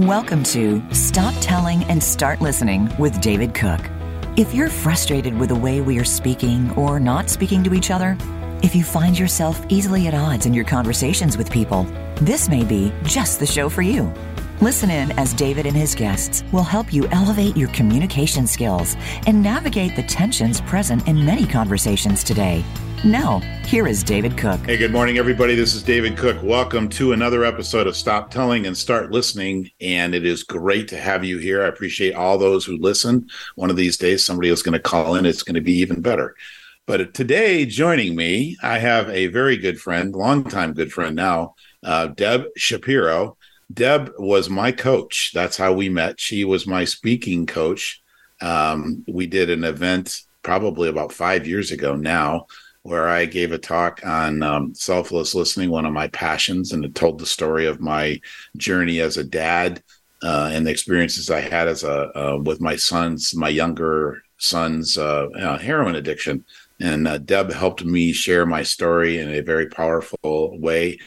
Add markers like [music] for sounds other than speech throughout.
Welcome to Stop Telling and Start Listening with David Cook. If you're frustrated with the way we are speaking or not speaking to each other, if you find yourself easily at odds in your conversations with people, this may be just the show for you. Listen in as David and his guests will help you elevate your communication skills and navigate the tensions present in many conversations today. Now, here is David Cook. Hey, good morning, everybody. This is David Cook. Welcome to another episode of Stop Telling and Start Listening. And it is great to have you here. I appreciate all those who listen. One of these days, somebody is going to call in. It's going to be even better. But today, joining me, I have a very good friend, longtime good friend now, uh, Deb Shapiro. Deb was my coach. That's how we met. She was my speaking coach. Um, we did an event probably about five years ago now where I gave a talk on um, selfless listening, one of my passions, and it told the story of my journey as a dad uh, and the experiences I had as a uh, with my sons, my younger son's uh, heroin addiction. And uh, Deb helped me share my story in a very powerful way,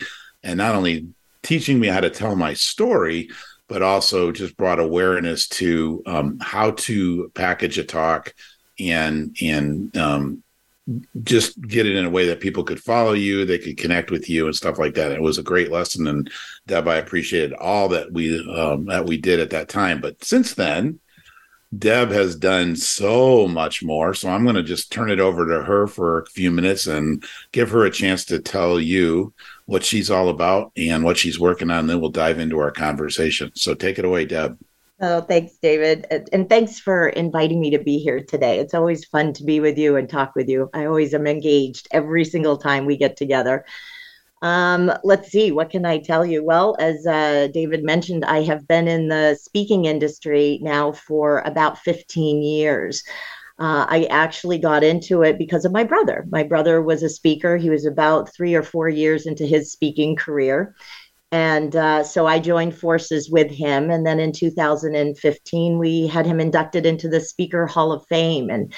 and not only teaching me how to tell my story, but also just brought awareness to um, how to package a talk and and um, just get it in a way that people could follow you, they could connect with you and stuff like that. It was a great lesson, and Deb, I appreciated all that we um, that we did at that time. But since then, Deb has done so much more. So I'm going to just turn it over to her for a few minutes and give her a chance to tell you what she's all about and what she's working on. Then we'll dive into our conversation. So take it away, Deb. Oh, thanks, David. And thanks for inviting me to be here today. It's always fun to be with you and talk with you. I always am engaged every single time we get together. Um, let's see, what can I tell you? Well, as uh, David mentioned, I have been in the speaking industry now for about 15 years. Uh, I actually got into it because of my brother. My brother was a speaker. He was about three or four years into his speaking career. And uh, so I joined forces with him. And then in 2015, we had him inducted into the Speaker Hall of Fame. And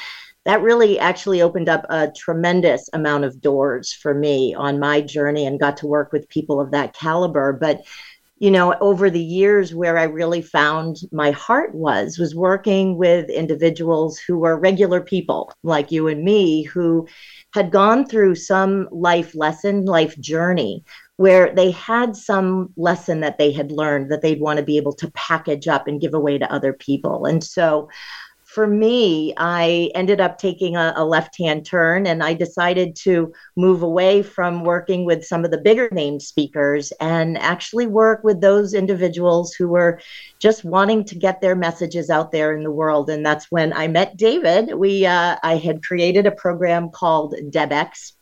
that really actually opened up a tremendous amount of doors for me on my journey and got to work with people of that caliber. But you know over the years where i really found my heart was was working with individuals who were regular people like you and me who had gone through some life lesson life journey where they had some lesson that they had learned that they'd want to be able to package up and give away to other people. And so for me, I ended up taking a, a left hand turn and I decided to move away from working with some of the bigger name speakers and actually work with those individuals who were just wanting to get their messages out there in the world. And that's when I met David. We uh, I had created a program called DebX.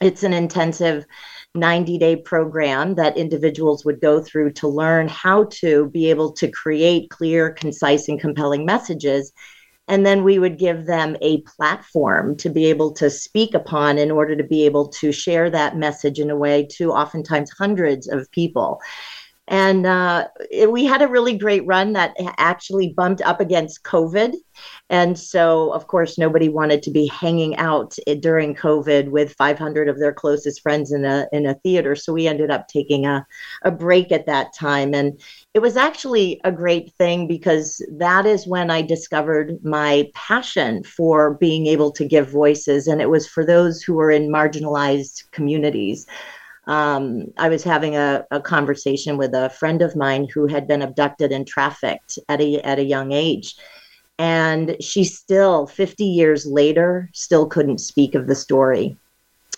It's an intensive 90 day program that individuals would go through to learn how to be able to create clear, concise, and compelling messages. And then we would give them a platform to be able to speak upon in order to be able to share that message in a way to oftentimes hundreds of people. And uh, it, we had a really great run that actually bumped up against COVID. And so, of course, nobody wanted to be hanging out during COVID with 500 of their closest friends in a, in a theater. So we ended up taking a, a break at that time. And it was actually a great thing because that is when I discovered my passion for being able to give voices. And it was for those who were in marginalized communities um, I was having a, a, conversation with a friend of mine who had been abducted and trafficked at a, at a young age. And she still, 50 years later, still couldn't speak of the story.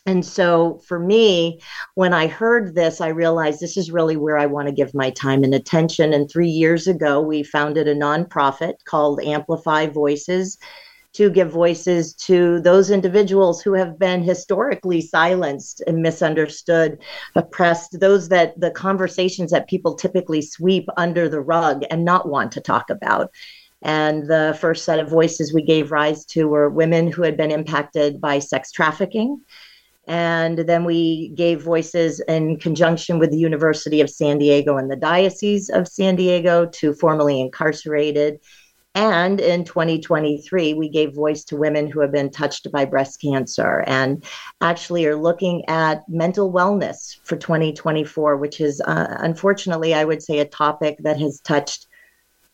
And so for me, when I heard this, I realized this is really where I want to give my time and attention. And three years ago, we founded a nonprofit called Amplify Voices to give voices to those individuals who have been historically silenced and misunderstood, oppressed, those that the conversations that people typically sweep under the rug and not want to talk about. And the first set of voices we gave rise to were women who had been impacted by sex trafficking. And then we gave voices in conjunction with the University of San Diego and the Diocese of San Diego to formerly incarcerated And in 2023, we gave voice to women who have been touched by breast cancer and actually are looking at mental wellness for 2024, which is uh, unfortunately, I would say, a topic that has touched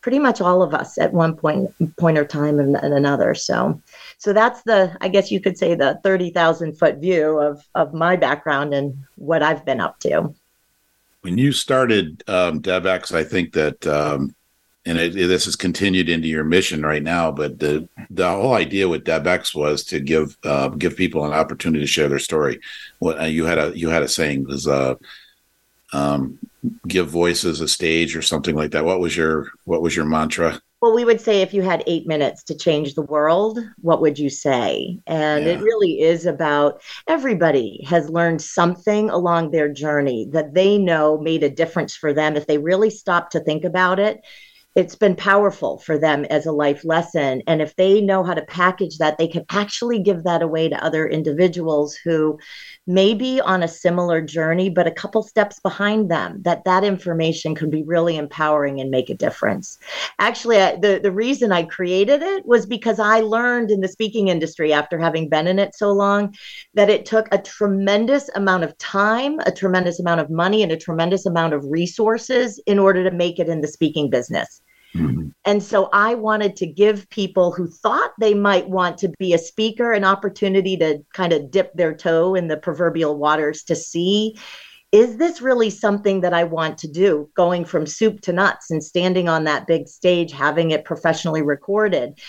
pretty much all of us at one point point or time and, and another. So so that's the i guess you could say the 30,000 foot view of of my background and what i've been up to. When you started um, DebX, I think that, um, and it, it, this has continued into your mission right now. But the the whole idea with DebX was to give uh, give people an opportunity to share their story. What uh, you had a you had a saying was uh, um, give voices a stage or something like that. What was your what was your mantra? Well, we would say if you had eight minutes to change the world, what would you say? And yeah. it really is about everybody has learned something along their journey that they know made a difference for them if they really stop to think about it it's been powerful for them as a life lesson. And if they know how to package that, they can actually give that away to other individuals who may be on a similar journey, but a couple steps behind them, that that information can be really empowering and make a difference. Actually, I, the, the reason I created it was because I learned in the speaking industry after having been in it so long that it took a tremendous amount of time, a tremendous amount of money, and a tremendous amount of resources in order to make it in the speaking business. Mm-hmm. And so I wanted to give people who thought they might want to be a speaker an opportunity to kind of dip their toe in the proverbial waters to see is this really something that I want to do? Going from soup to nuts and standing on that big stage, having it professionally recorded.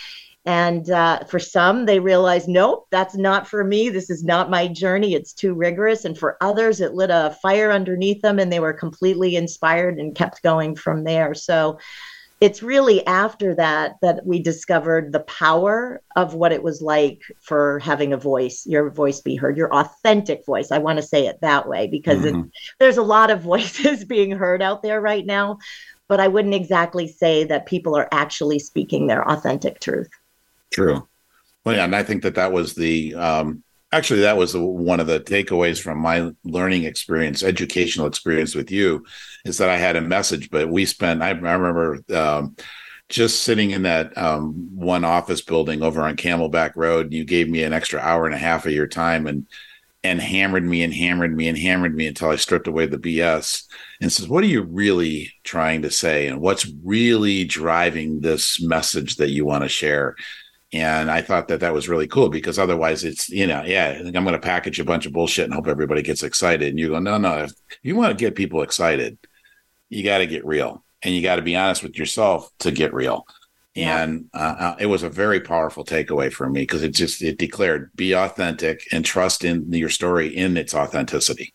And uh, for some, they realize, nope, that's not for me. This is not my journey. It's too rigorous. And for others, it lit a fire underneath them and they were completely inspired and kept going from there. So it's really after that that we discovered the power of what it was like for having a voice your voice be heard your authentic voice. I want to say it that way because mm-hmm. there's a lot of [laughs] voices being heard out there right now but i wouldn't exactly say that people are actually speaking their authentic truth. True. Well yeah and i think that that was the um actually that was one of the takeaways from my learning experience educational experience with you is that i had a message but we spent i, I remember um, just sitting in that um, one office building over on camelback road you gave me an extra hour and a half of your time and and hammered me and hammered me and hammered me until i stripped away the bs and says what are you really trying to say? And what's really driving this message that you want to share and I thought that that was really cool because otherwise it's, you know, yeah, I'm going to package a bunch of bullshit and hope everybody gets excited. And you go, no, no, if you want to get people excited, you got to get real and you got to be honest with yourself to get real. Yeah. And uh, uh, it was a very powerful takeaway for me because it just, it declared be authentic and trust in your story in its authenticity.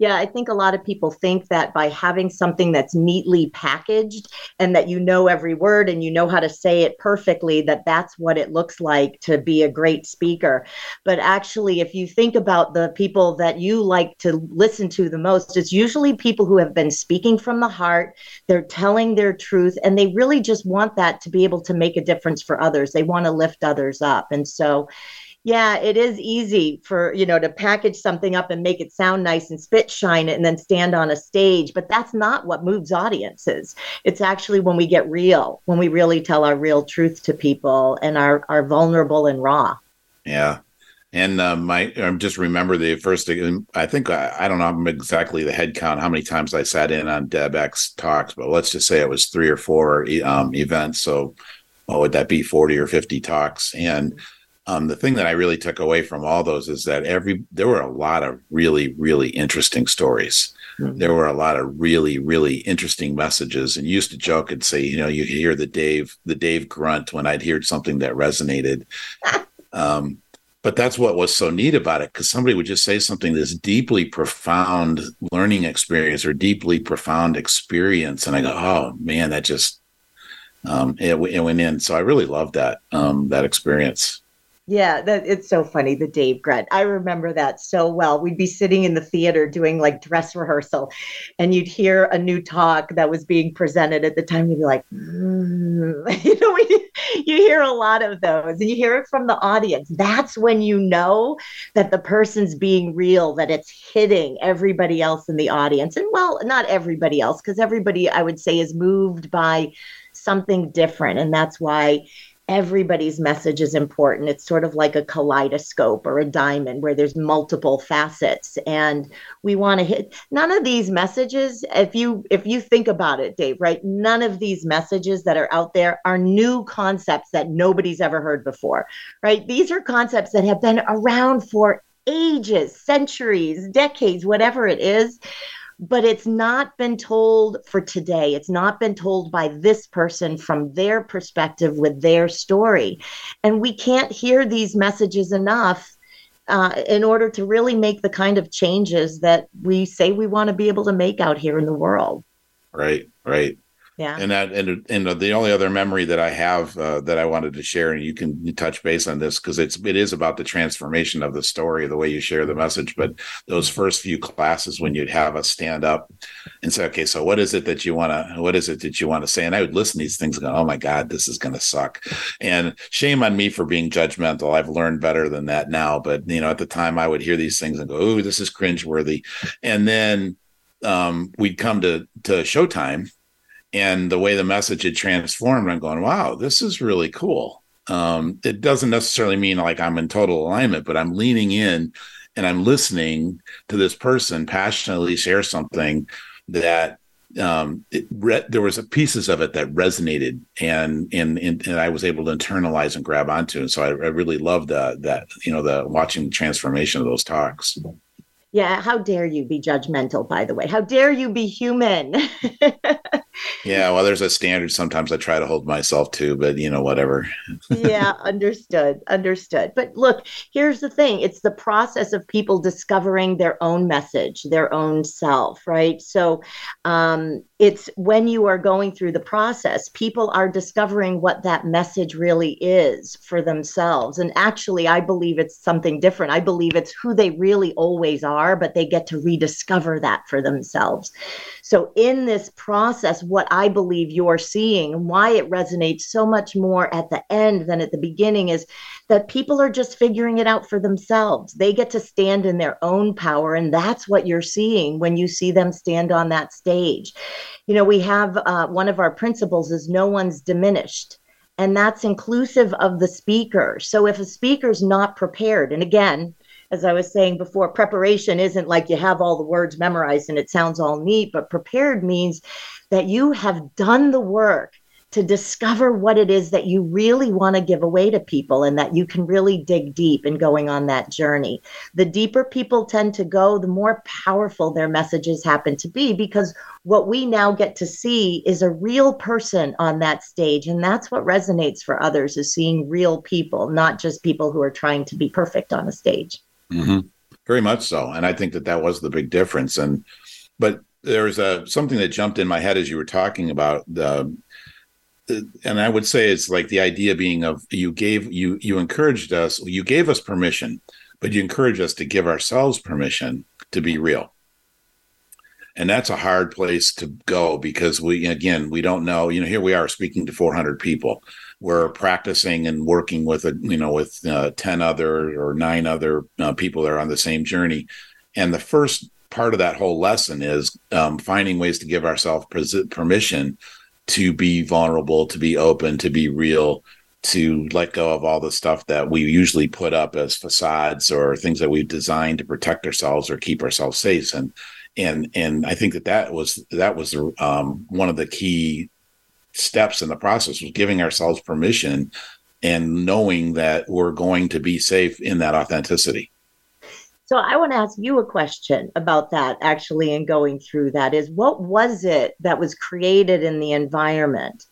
Yeah, I think a lot of people think that by having something that's neatly packaged and that you know every word and you know how to say it perfectly, that that's what it looks like to be a great speaker. But actually, if you think about the people that you like to listen to the most, it's usually people who have been speaking from the heart, they're telling their truth, and they really just want that to be able to make a difference for others. They want to lift others up. And so, yeah, it is easy for, you know, to package something up and make it sound nice and spit shine it and then stand on a stage. But that's not what moves audiences. It's actually when we get real, when we really tell our real truth to people and are, are vulnerable and raw. Yeah. And uh, my, I just remember the first, I think, I, I don't know exactly the head count, how many times I sat in on DebX talks, but let's just say it was three or four um, events. So what would that be, 40 or 50 talks? And um, the thing that I really took away from all those is that every there were a lot of really really interesting stories. Mm-hmm. There were a lot of really really interesting messages, and used to joke and say, you know, you hear the Dave the Dave grunt when I'd hear something that resonated. [laughs] um, but that's what was so neat about it because somebody would just say something this deeply profound learning experience or deeply profound experience, and I go, oh man, that just um, it, it went in. So I really loved that um, that experience. Yeah, that it's so funny, the Dave grunt. I remember that so well. We'd be sitting in the theater doing like dress rehearsal, and you'd hear a new talk that was being presented at the time. You'd be like, mm. [laughs] you know, we, you hear a lot of those, and you hear it from the audience. That's when you know that the person's being real, that it's hitting everybody else in the audience. And well, not everybody else, because everybody I would say is moved by something different. And that's why everybody's message is important. It's sort of like a kaleidoscope or a diamond where there's multiple facets and we want to hit none of these messages if you if you think about it Dave, right? None of these messages that are out there are new concepts that nobody's ever heard before. Right? These are concepts that have been around for ages, centuries, decades, whatever it is but it's not been told for today. It's not been told by this person from their perspective with their story. And we can't hear these messages enough uh, in order to really make the kind of changes that we say we want to be able to make out here in the world. Right, right. Yeah. And that and and the only other memory that I have uh, that I wanted to share, and you can touch base on this because it's it is about the transformation of the story, the way you share the message. But those first few classes when you'd have us stand up and say, okay, so what is it that you want to what is it that you want to say? And I would listen to these things and go, oh my God, this is going to suck. And shame on me for being judgmental. I've learned better than that now. But you know, at the time I would hear these things and go, oh, this is cringeworthy. And then um, we'd come to to Showtime and the way the message had transformed, I'm going, wow, this is really cool. Um, it doesn't necessarily mean like I'm in total alignment, but I'm leaning in and I'm listening to this person passionately share something that um, re- there was pieces of it that resonated and, and, and and I was able to internalize and grab onto. And so I, I really loved uh, that you know the watching the transformation of those talks. Yeah, how dare you be judgmental, by the way? How dare you be human? [laughs] yeah, well, there's a standard sometimes I try to hold myself to, but you know, whatever. yeah, [laughs] understood. Understood. But look, here's the thing it's the process of people discovering their own message, their own self, right? So um, it's when you are going through the process, people are discovering what that message really is for themselves. And actually, I believe it's something different. I believe it's who they really always are are, but they get to rediscover that for themselves. So, in this process, what I believe you're seeing and why it resonates so much more at the end than at the beginning is that people are just figuring it out for themselves. They get to stand in their own power. And that's what you're seeing when you see them stand on that stage. You know, we have uh, one of our principles is no one's diminished and that's inclusive of the speaker. So if a speaker's not prepared, and again, as I was saying before, preparation isn't like you have all the words memorized and it sounds all neat, but prepared means that you have done the work to discover what it is that you really want to give away to people and that you can really dig deep in going on that journey. The deeper people tend to go, the more powerful their messages happen to be because what we now get to see is a real person on that stage and that's what resonates for others is seeing real people, not just people who are trying to be perfect on a stage. Mm-hmm. Very much so, and I think that that was the big difference. And but there's a something that jumped in my head as you were talking about the and I would say it's like the idea being of you gave you you encouraged us, you gave us permission, but you encouraged us to give ourselves permission to be real. And that's a hard place to go because we again we don't know, you know, here we are speaking to 400 people we're practicing and working with a you know with uh, 10 other or nine other uh, people that are on the same journey. And the first part of that whole lesson is um, finding ways to give ourselves permission to be vulnerable to be open to be real to let go of all the stuff that we usually put up as facades or things that we've designed to protect ourselves or keep ourselves safe. And and and i think that that was that was um, one of the key steps in the process was giving ourselves permission and knowing that we're going to be safe in that authenticity. So I want to ask you a question about that actually and going through that is what was it that was created in the environment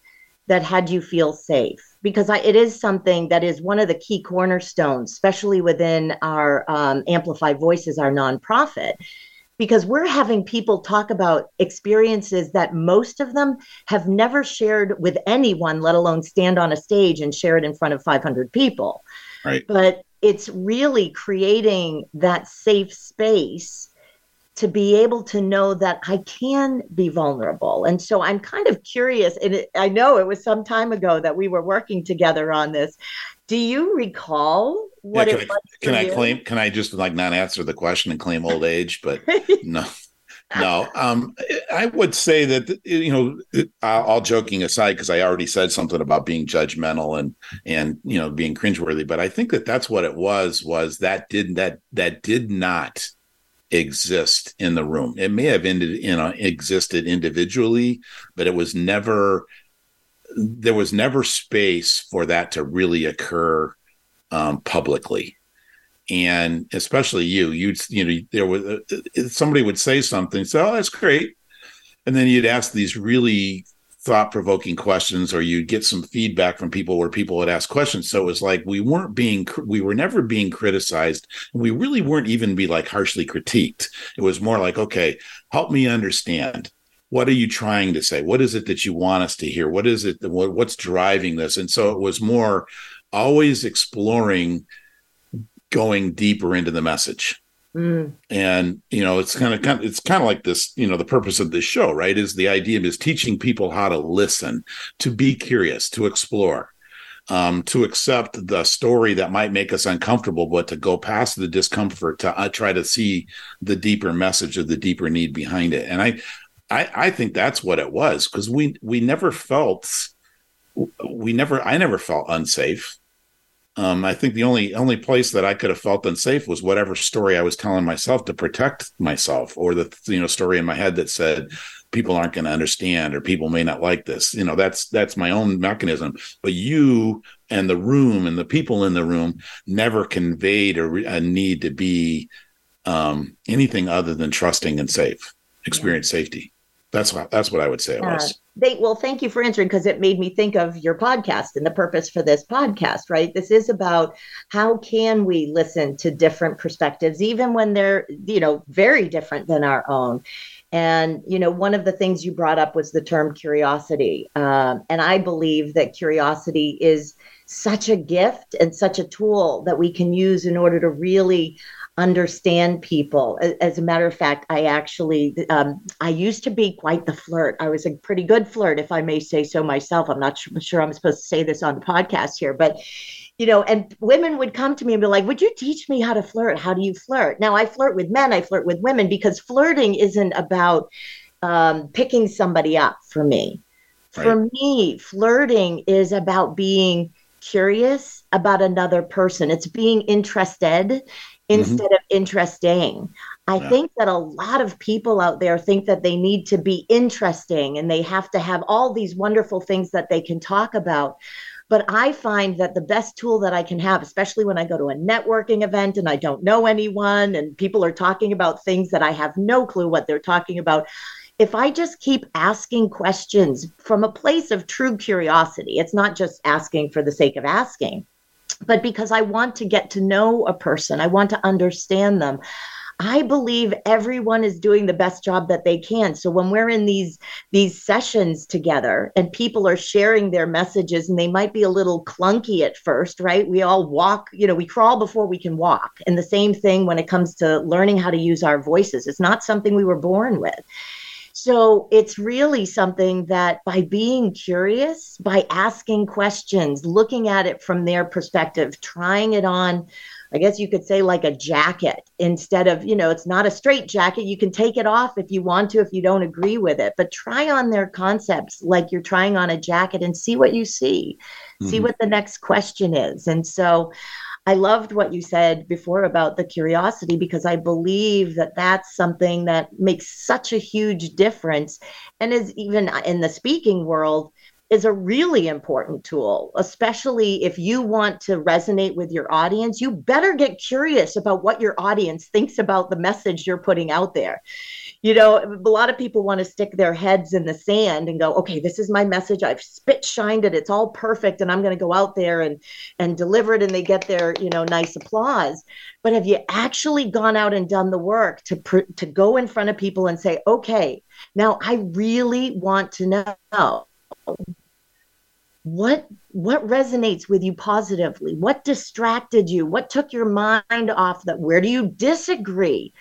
that had you feel safe? Because I, it is something that is one of the key cornerstones, especially within our um, Amplified Voices, our nonprofit, because we're having people talk about experiences that most of them have never shared with anyone, let alone stand on a stage and share it in front of 500 people. Right. But it's really creating that safe space to be able to know that I can be vulnerable. And so I'm kind of curious, and it, I know it was some time ago that we were working together on this. Do you recall what yeah, can? I, can I claim? Can I just like not answer the question and claim old age? But [laughs] no, no, um, I would say that you know, all joking aside, because I already said something about being judgmental and and you know being cringeworthy, but I think that that's what it was. Was that did that that did not exist in the room. It may have ended, you know, existed individually, but it was never. There was never space for that to really occur um, publicly. And especially you you'd you know there was uh, somebody would say something so oh, that's great. And then you'd ask these really thought-provoking questions or you'd get some feedback from people where people would ask questions. So it was like we weren't being we were never being criticized. And we really weren't even be like harshly critiqued. It was more like okay help me understand. What are you trying to say? What is it that you want us to hear? What is it what, what's driving this? And so it was more always exploring going deeper into the message. Mm. And you know, it's kind of kind it's kind of like this. You know, the purpose of this show, right, is the idea is teaching people how to listen, to be curious, to explore, um, to accept the story that might make us uncomfortable, but to go past the discomfort to uh, try to see the deeper message of the deeper need behind it. And I, I, I think that's what it was because we we never felt we never I never felt unsafe. Um, I think the only only place that I could have felt unsafe was whatever story I was telling myself to protect myself, or the you know story in my head that said people aren't going to understand or people may not like this. You know, that's that's my own mechanism. But you and the room and the people in the room never conveyed a, a need to be um, anything other than trusting and safe, experience yeah. safety. That's what that's what I would say was. They, well, thank you for answering because it made me think of your podcast and the purpose for this podcast, right? This is about how can we listen to different perspectives, even when they're, you know, very different than our own. And, you know, one of the things you brought up was the term curiosity. Um, and I believe that curiosity is such a gift and such a tool that we can use in order to really understand people. As a matter of fact, I actually um, I used to be quite the flirt. I was a pretty good flirt, if I may say so myself. I'm not sure I'm supposed to say this on the podcast here, but you know, and women would come to me and be like, "Would you teach me how to flirt? How do you flirt?" Now I flirt with men, I flirt with women because flirting isn't about um, picking somebody up for me. Right. For me, flirting is about being curious about another person. It's being interested. Instead mm-hmm. of interesting. I yeah. think that a lot of people out there think that they need to be interesting and they have to have all these wonderful things that they can talk about. But I find that the best tool that I can have, especially when I go to a networking event and I don't know anyone and people are talking about things that I have no clue what they're talking about, if I just keep asking questions from a place of true curiosity, it's not just asking for the sake of asking but because I want to get to know a person, I want to understand them. I believe everyone is doing the best job that they can. So when we're in these these sessions together and people are sharing their messages and they might be a little clunky at first, right? We all walk, you know, we crawl before we can walk. And the same thing when it comes to learning how to use our voices. It's not something we were born with. So it's really something that by being curious, by asking questions, looking at it from their perspective, trying it on, I guess you could say like a jacket instead of, you know, it's not a straight jacket. You can take it off if you want to, if you don't agree with it, but try on their concepts like you're trying on a jacket and see what you see, mm-hmm. see what the next question is. And so I loved what you said before about the curiosity because I believe that that's something that makes such a huge difference and is even in the speaking world is a really important tool, especially if you want to resonate with your audience. You better get curious about what your audience thinks about the message you're putting out there you know, a lot of people want to stick their heads in the sand and go, okay, this is my message. I've spit shined it. It's all perfect. And I'm going to go out there and, and deliver it. And they get their, you know, nice applause. But have you actually gone out and done the work to, pr- to go in front of people and say, okay, now I really want to know what what resonates with you positively what distracted you what took your mind off that where do you disagree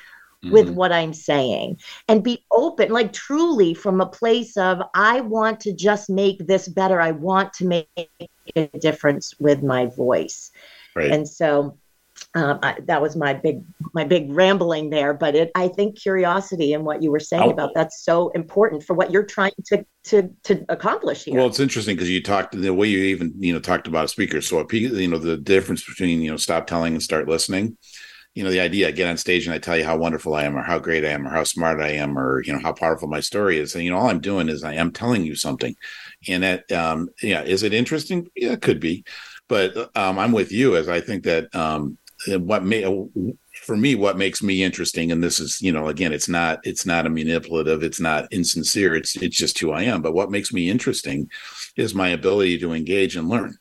mm-hmm. with what I'm saying and be open, like truly from a place of, I want to just make this better. I want to make a difference with my voice. Right. And so um, I, that was my big my big rambling there but it i think curiosity and what you were saying oh. about that's so important for what you're trying to to to accomplish here well it's interesting because you talked the way you even you know talked about a speaker so a, you know the difference between you know stop telling and start listening you know the idea i get on stage and i tell you how wonderful i am or how great i am or how smart i am or you know how powerful my story is and you know all i'm doing is i am telling you something. And that um yeah is it interesting? Yeah it could be. But um i'm with you as i think that um what may for me what makes me interesting and this is you know again it's not it's not a manipulative it's not insincere it's it's just who i am but what makes me interesting is my ability to engage and learn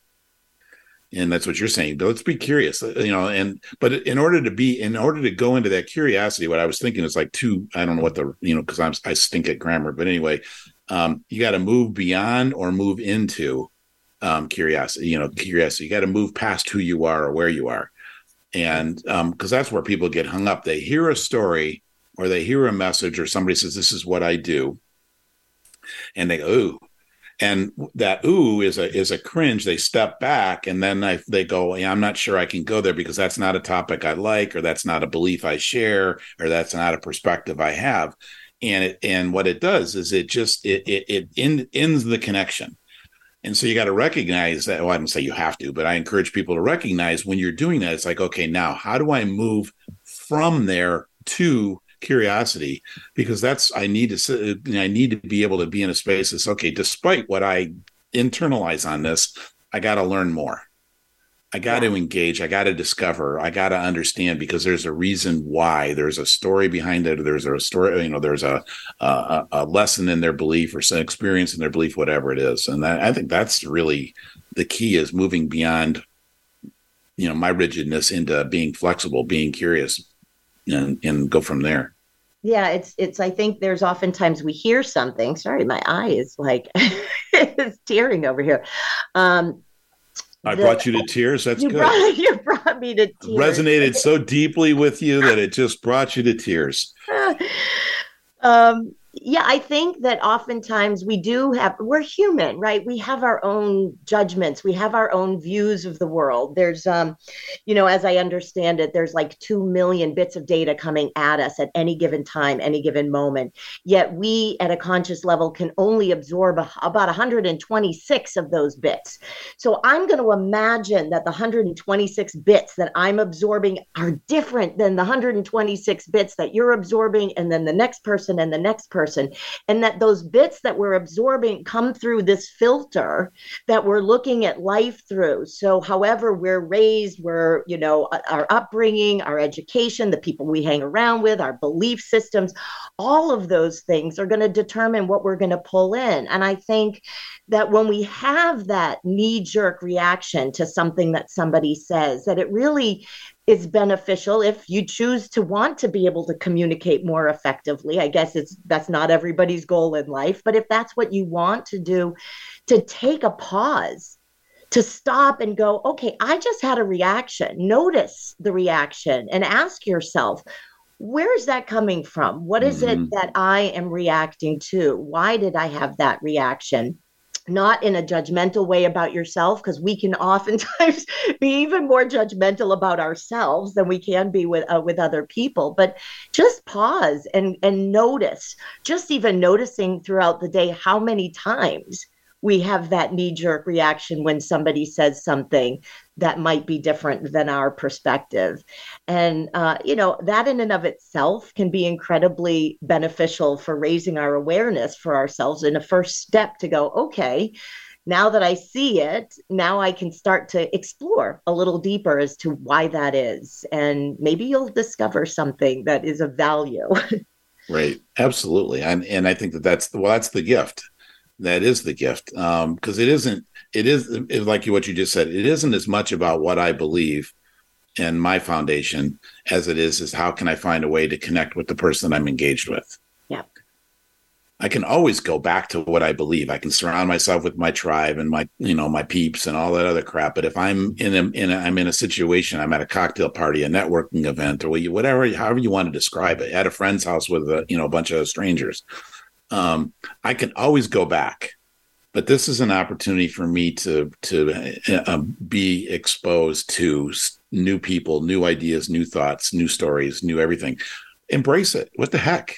and that's what you're saying but let's be curious uh, you know and but in order to be in order to go into that curiosity what i was thinking is like two i don't know what the you know because i'm i stink at grammar but anyway um you got to move beyond or move into um curiosity you know curiosity. You got to move past who you are or where you are. And because um, that's where people get hung up. They hear a story or they hear a message or somebody says this is what i do. And they go and that ooh is a is a cringe they step back and then I, they go yeah, i'm not sure i can go there because that's not a topic i like or that's not a belief i share or that's not a perspective i have and it and what it does is it just it it, it end, ends the connection and so you got to recognize that. Well, I don't say you have to, but I encourage people to recognize when you're doing that. It's like, okay, now how do I move from there to curiosity? Because that's I need to uh, I need to be able to be in a space that's okay. Despite what I internalize on this, I got to learn more. I got to engage. I got to discover. I got to understand because there's a reason why. There's a story behind it. There's a story. You know, there's a a, a lesson in their belief or some experience in their belief, whatever it is. And that, I think that's really the key is moving beyond, you know, my rigidness into being flexible, being curious, and and go from there. Yeah, it's it's. I think there's oftentimes we hear something. Sorry, my eye is like [laughs] it's tearing over here. Um, I brought you to [laughs] tears. That's you good. Brought, [laughs] you brought me to tears. Resonated so deeply with you that it just brought you to tears. um, yeah, I think that oftentimes we do have, we're human, right? We have our own judgments, we have our own views of the world. There's, um, you know, as I understand it, there's like 2 million bits of data coming at us at any given time, any given moment. Yet we at a conscious level can only absorb a, about 126 of those bits. So I'm going to imagine that the 126 bits that I'm absorbing are different than the 126 bits that you're absorbing, and then the next person and the next person person. And that those bits that we're absorbing come through this filter that we're looking at life through. So however we're raised we're you know uh, our upbringing our education the people we hang around with our belief systems all of those things are going to determine what we're going to pull in. And i think that when we have that knee jerk reaction to something that somebody says that it really is beneficial if you choose to want to be able to communicate more effectively. I guess it's that's not everybody's goal in life but if that's what you want to do to take a pause to stop and go okay i just had a reaction. Notice the reaction and ask yourself where is that coming from? What is mm-hmm. it that i am reacting to? Why did i have that reaction not in a judgmental way about yourself because we can [laughs] oftentimes be even more judgmental about ourselves than we can be with uh, with other people. But just pause and and notice just even noticing throughout the day how many times we have that knee jerk reaction when somebody says something that might be different than our perspective. And, uh, you know, that in and of itself can be incredibly beneficial for raising our awareness for ourselves in a first step to go, okay, now that I see it, now I can start to explore a little deeper as to why that is. And maybe you'll discover something that is of value. [laughs] right. Absolutely. And, and I think that that's, well, that's the gift that is the gift. Because um, it isn't it is like what you just said it isn't as much about what i believe and my foundation as it is is how can i find a way to connect with the person i'm engaged with? Yeah. I can always go back to what i believe. I can surround myself with my tribe and my you know my peeps and all that other crap. But if i'm in a, in a i'm in a situation i'm at a cocktail party a networking event or whatever however you want to describe it at a friend's house with a you know a bunch of strangers um, I can always go back. but this is an opportunity for me to to uh, be exposed to new people, new ideas, new thoughts, new stories, new everything. Embrace it. What the heck?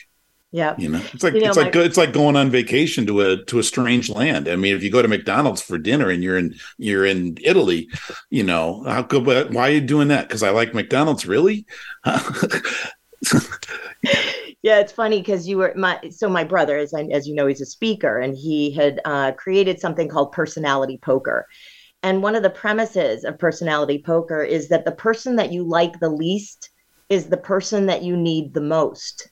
Yeah. You know, it's like You know, it's my- like it's like going on vacation to a to a strange land. I mean, if you go to McDonald's for dinner and you're in you're in Italy, you know, how go but why are you doing that? Because I like McDonald's, really? [laughs] [laughs] Yeah, it's funny because you were my so my brother, as I, as you know, he's a speaker, and he had uh, created something called personality poker. And one of the premises of personality poker is that the person that you like the least is the person that you need the most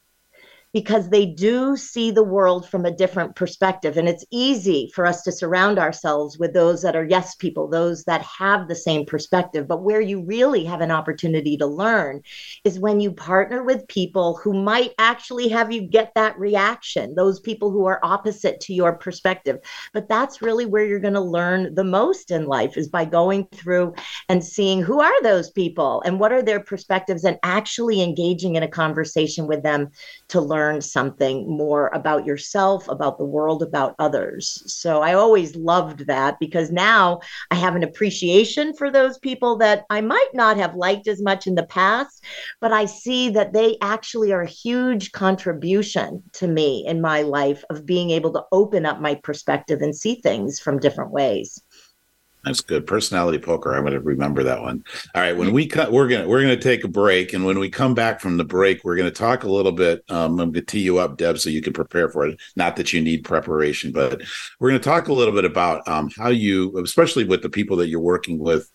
because they do see the world from a different perspective. And it's easy for us to surround ourselves with those that are yes people, those that have the same perspective. But where you really have an opportunity to learn is when you partner with people who might actually have you get that reaction, those people who are opposite to your perspective. But that's really where you're going to learn the most in life is by going through and seeing who are those people and what are their perspectives and actually engaging in a conversation with them to learn something more about yourself, about the world, about others. So I always loved that because now I have an appreciation for those people that I might not have liked as much in the past, but I see that they actually are a huge contribution to me in my life of being able to open up my perspective and see things from different ways. That's good. Personality poker. I'm going to remember that one. All right. When we cut, we're gonna we're gonna take a break, and when we come back from the break, we're going to talk a little bit. Um, I'm to tee you up, Deb, so you can prepare for it. Not that you need preparation, but we're to talk a little bit about um, how you, especially with the people that you're working with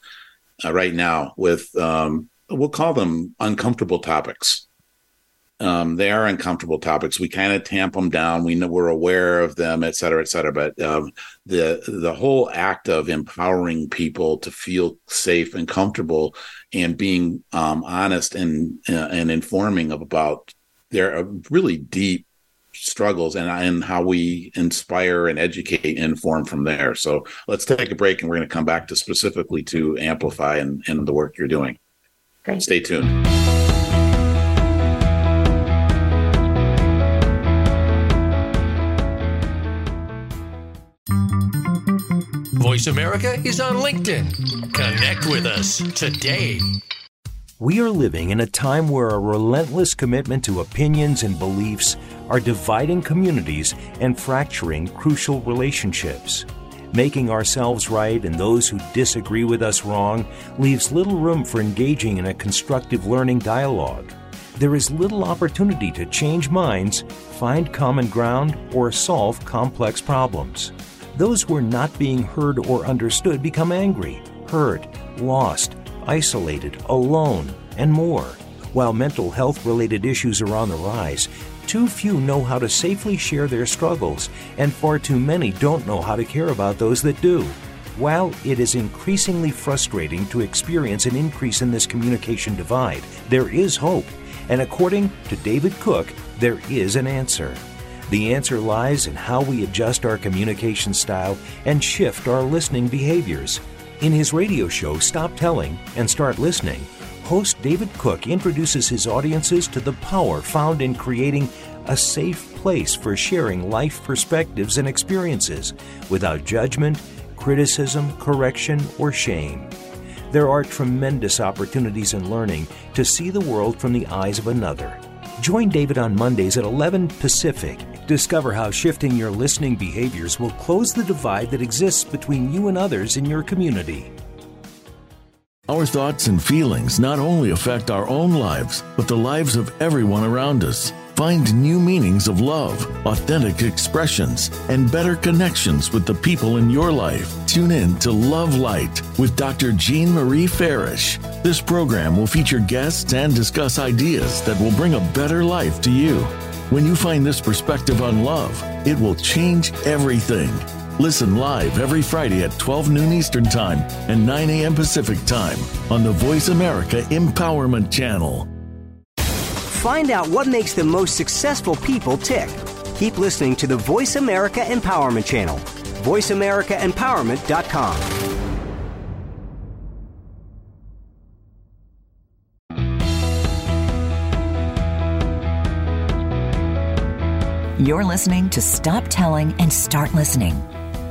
uh, right now, with um, we'll call them uncomfortable topics. Um, they are uncomfortable topics. We kind of tamp them down. We know we're aware of them, et cetera, et cetera. But um, the the whole act of empowering people to feel safe and comfortable and being um, honest and uh, and informing of about their uh, really deep struggles and and how we inspire and educate and inform from there. So let's take a break and we're going to come back to specifically to amplify and, and the work you're doing. Great. Stay tuned. Voice America is on LinkedIn. Connect with us today. We are living in a time where a relentless commitment to opinions and beliefs are dividing communities and fracturing crucial relationships. Making ourselves right and those who disagree with us wrong leaves little room for engaging in a constructive learning dialogue. There is little opportunity to change minds, find common ground, or solve complex problems. Those who are not being heard or understood become angry, hurt, lost, isolated, alone, and more. While mental health related issues are on the rise, too few know how to safely share their struggles, and far too many don't know how to care about those that do. While it is increasingly frustrating to experience an increase in this communication divide, there is hope, and according to David Cook, there is an answer. The answer lies in how we adjust our communication style and shift our listening behaviors. In his radio show, Stop Telling and Start Listening, host David Cook introduces his audiences to the power found in creating a safe place for sharing life perspectives and experiences without judgment, criticism, correction, or shame. There are tremendous opportunities in learning to see the world from the eyes of another. Join David on Mondays at 11 Pacific. Discover how shifting your listening behaviors will close the divide that exists between you and others in your community. Our thoughts and feelings not only affect our own lives, but the lives of everyone around us. Find new meanings of love, authentic expressions, and better connections with the people in your life. Tune in to Love Light with Dr. Jean Marie Farish. This program will feature guests and discuss ideas that will bring a better life to you. When you find this perspective on love, it will change everything. Listen live every Friday at 12 noon Eastern Time and 9 a.m. Pacific Time on the Voice America Empowerment Channel. Find out what makes the most successful people tick. Keep listening to the Voice America Empowerment Channel. VoiceAmericaEmpowerment.com. You're listening to Stop Telling and Start Listening.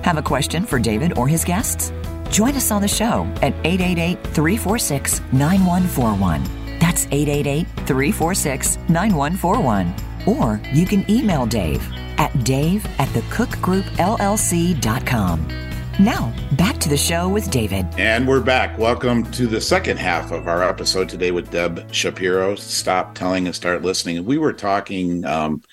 Have a question for David or his guests? Join us on the show at 888 346 9141. That's 888 346 9141. Or you can email Dave at dave at thecookgroupllc.com. Now, back to the show with David. And we're back. Welcome to the second half of our episode today with Deb Shapiro. Stop telling and start listening. We were talking um,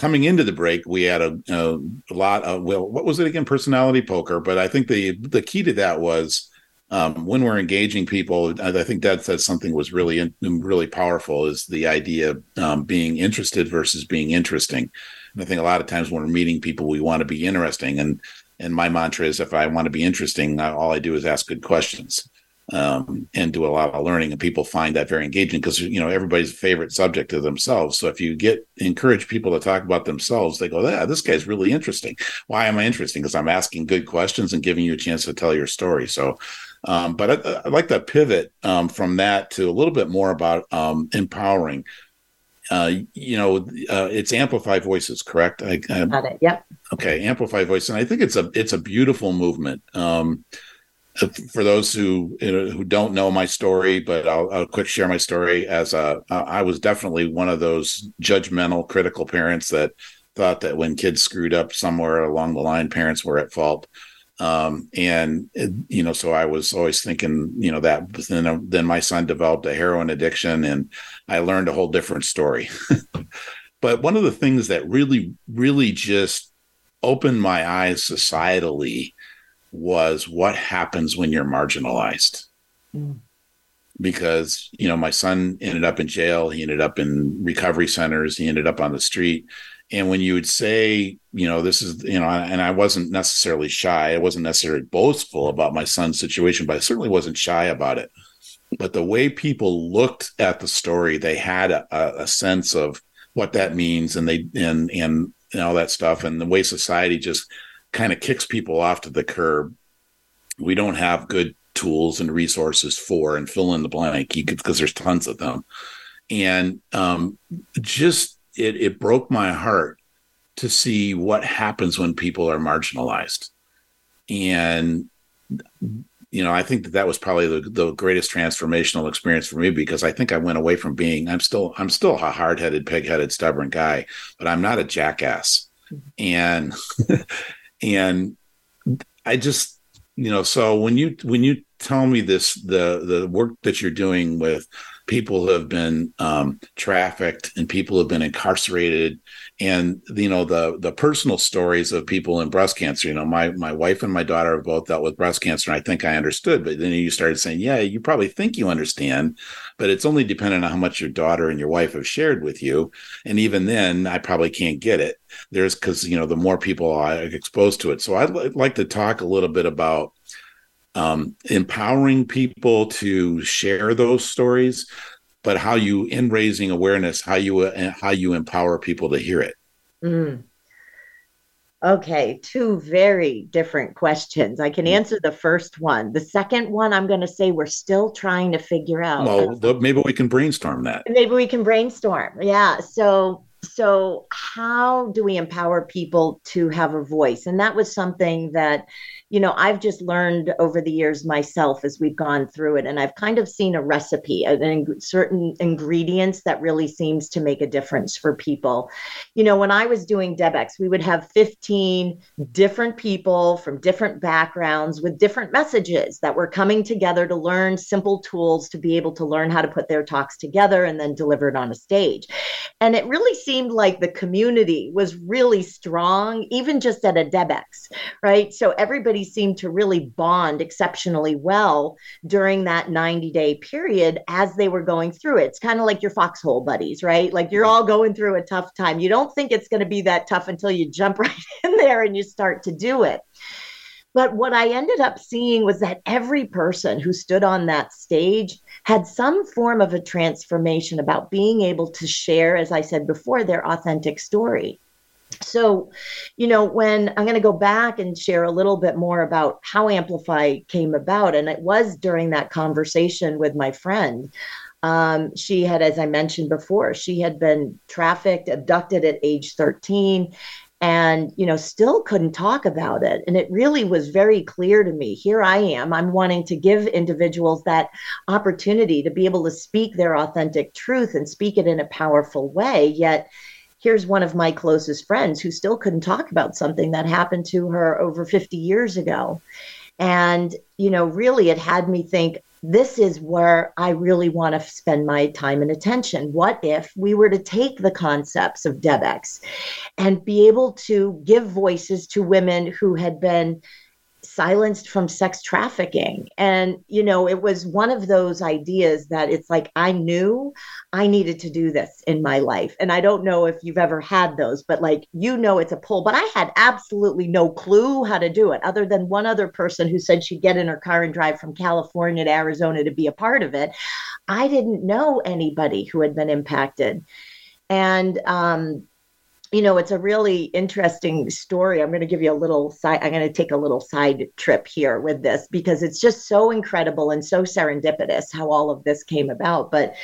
coming into the break. We had a, a, lot of well, what was it again? Personality poker. But I think the the key to that was um, when we're engaging people. I think that said something was really really powerful. Is the idea of um, being interested versus being interesting. And I think a lot of times when we're meeting people, we want to be interesting and and my mantra is if I want to be interesting, all I do is ask good questions um, and do a lot of learning. And people find that very engaging because you know everybody's favorite subject is themselves. So if you get encourage people to talk about themselves, they go, "Yeah, this guy's really interesting." Why am I interesting? Because I'm asking good questions and giving you a chance to tell your story. So. Um, but I, would like to pivot um, from that to a little bit more about um, empowering uh, you know, uh, it's Amplify Voices, correct? I, I, Got it. Yep. Okay, Amplify Voice, and I think it's a it's a beautiful movement. Um, for those who you know, who don't know my story, but I'll, I'll quick share my story. As a, I was definitely one of those judgmental, critical parents that thought that when kids screwed up somewhere along the line, parents were at fault. Um, and you know, so I was always thinking, you know, that then then my son developed a heroin addiction, and I learned a whole different story. [laughs] but one of the things that really, really just opened my eyes societally was what happens when you're marginalized. Mm. Because you know, my son ended up in jail. He ended up in recovery centers. He ended up on the street and when you would say you know this is you know and i wasn't necessarily shy i wasn't necessarily boastful about my son's situation but i certainly wasn't shy about it but the way people looked at the story they had a, a sense of what that means and they and and, and all that stuff and the way society just kind of kicks people off to the curb. We don't have good tools and resources for and fill in the blank. Because there's tons of them. And um, just it it broke my heart to see what happens when people are marginalized. And you know i think that that was probably the, the greatest transformational experience for me because i think i went away from being i'm still i'm still a hard-headed pig-headed stubborn guy but i'm not a jackass. And [laughs] and i just you know so when you when you tell me this the the work that you're doing with people who have been um, trafficked and people who have been incarcerated and you know the the personal stories of people in breast cancer you know my my wife and my daughter have both dealt with breast cancer and i think i understood but then you started saying yeah you probably think you understand but it's only dependent on how much your daughter and your wife have shared with you and even then i probably can't get it. There's because you know the more people i exposed to it. So i'd like to talk a little bit about um, empowering people to share those stories, but how you, in raising awareness, how you uh, how you empower people to hear it. Mm. Okay, two very different questions. I can mm. answer the first one. The second one, I'm going to say we're still trying to figure out. Well, maybe we can brainstorm that. Maybe we can brainstorm. Yeah. So so how do we empower people to have a voice and that was something that you know i've just learned over the years myself as we've gone through it and i've kind of seen a recipe and certain ingredients that really seems to make a difference for people you know when i was doing DebX we would have 15 different people from different backgrounds with different messages that were coming together to learn simple tools to be able to learn how to put their talks together and then deliver it on a stage and it really seemed like the community was really strong, even just at a DebX, right? So everybody seemed to really bond exceptionally well during that 90 day period as they were going through it. It's kind of like your foxhole buddies, right? Like you're all going through a tough time. You don't think it's going to be that tough until you jump [laughs] right in there and you start to do it. But what I ended up seeing was that every person who stood on that stage had some form of a transformation about being able to share, as I said before, their authentic story. So, you know, when I'm going to go back and share a little bit more about how Amplify came about, and it was during that conversation with my friend. Um, she had, as I mentioned before, she had been trafficked, abducted at age 13 and you know still couldn't talk about it and it really was very clear to me here i am i'm wanting to give individuals that opportunity to be able to speak their authentic truth and speak it in a powerful way yet here's one of my closest friends who still couldn't talk about something that happened to her over 50 years ago and you know really it had me think this is where I really want to spend my time and attention. What if we were to take the concepts of DebX and be able to give voices to women who had been silenced from sex trafficking. And, you know, it was one of those ideas that it's like I knew I needed to do this in my life. And I don't know if you've ever had those, but like, you know, it's a pull. But I had absolutely no clue how to do it other than one other person who said she'd get in her car and drive from California to Arizona to be a part of it. I didn't know anybody who had been impacted. And, um, you know, it's a really interesting story. I'm going to give you a little side, I'm going to take a little side trip here with this because it's just so incredible and so serendipitous how all of this came about. But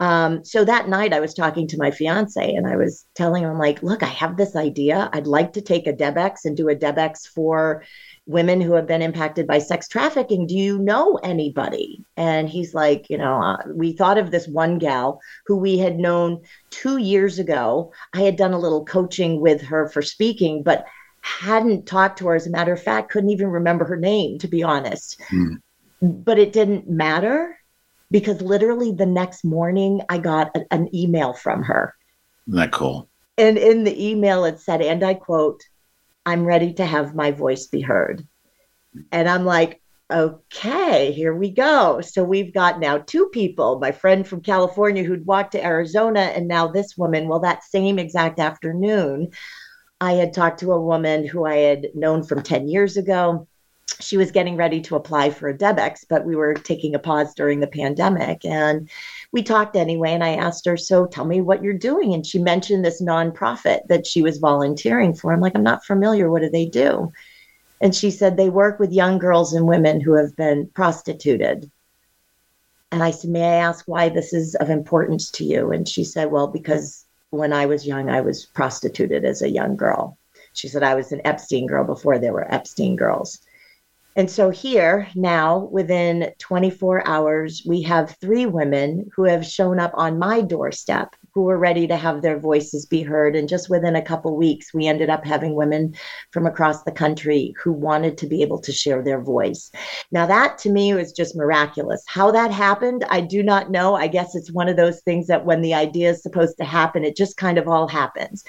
um, so that night I was talking to my fiance and I was telling him, like, look, I have this idea. I'd like to take a DebX and do a DebX for women who have been impacted by sex trafficking. Do you know anybody? And he's like, you know, uh, we thought of this one gal who we had known two years ago. I had done a little coaching with her for speaking, but hadn't talked to her. As a matter of fact, couldn't even remember her name, to be honest. Hmm. But it didn't matter because literally the next morning I got a, an email from her. Isn't that cool? And in the email, it said, and I quote, I'm ready to have my voice be heard. And I'm like, okay, here we go. So we've got now two people my friend from California who'd walked to Arizona, and now this woman. Well, that same exact afternoon, I had talked to a woman who I had known from 10 years ago. She was getting ready to apply for a DebX, but we were taking a pause during the pandemic. And we talked anyway, and I asked her, So tell me what you're doing. And she mentioned this nonprofit that she was volunteering for. I'm like, I'm not familiar. What do they do? And she said, They work with young girls and women who have been prostituted. And I said, May I ask why this is of importance to you? And she said, Well, because when I was young, I was prostituted as a young girl. She said, I was an Epstein girl before there were Epstein girls. And so here now, within 24 hours, we have three women who have shown up on my doorstep who are ready to have their voices be heard. And just within a couple weeks, we ended up having women from across the country who wanted to be able to share their voice. Now, that to me was just miraculous. How that happened, I do not know. I guess it's one of those things that when the idea is supposed to happen, it just kind of all happens.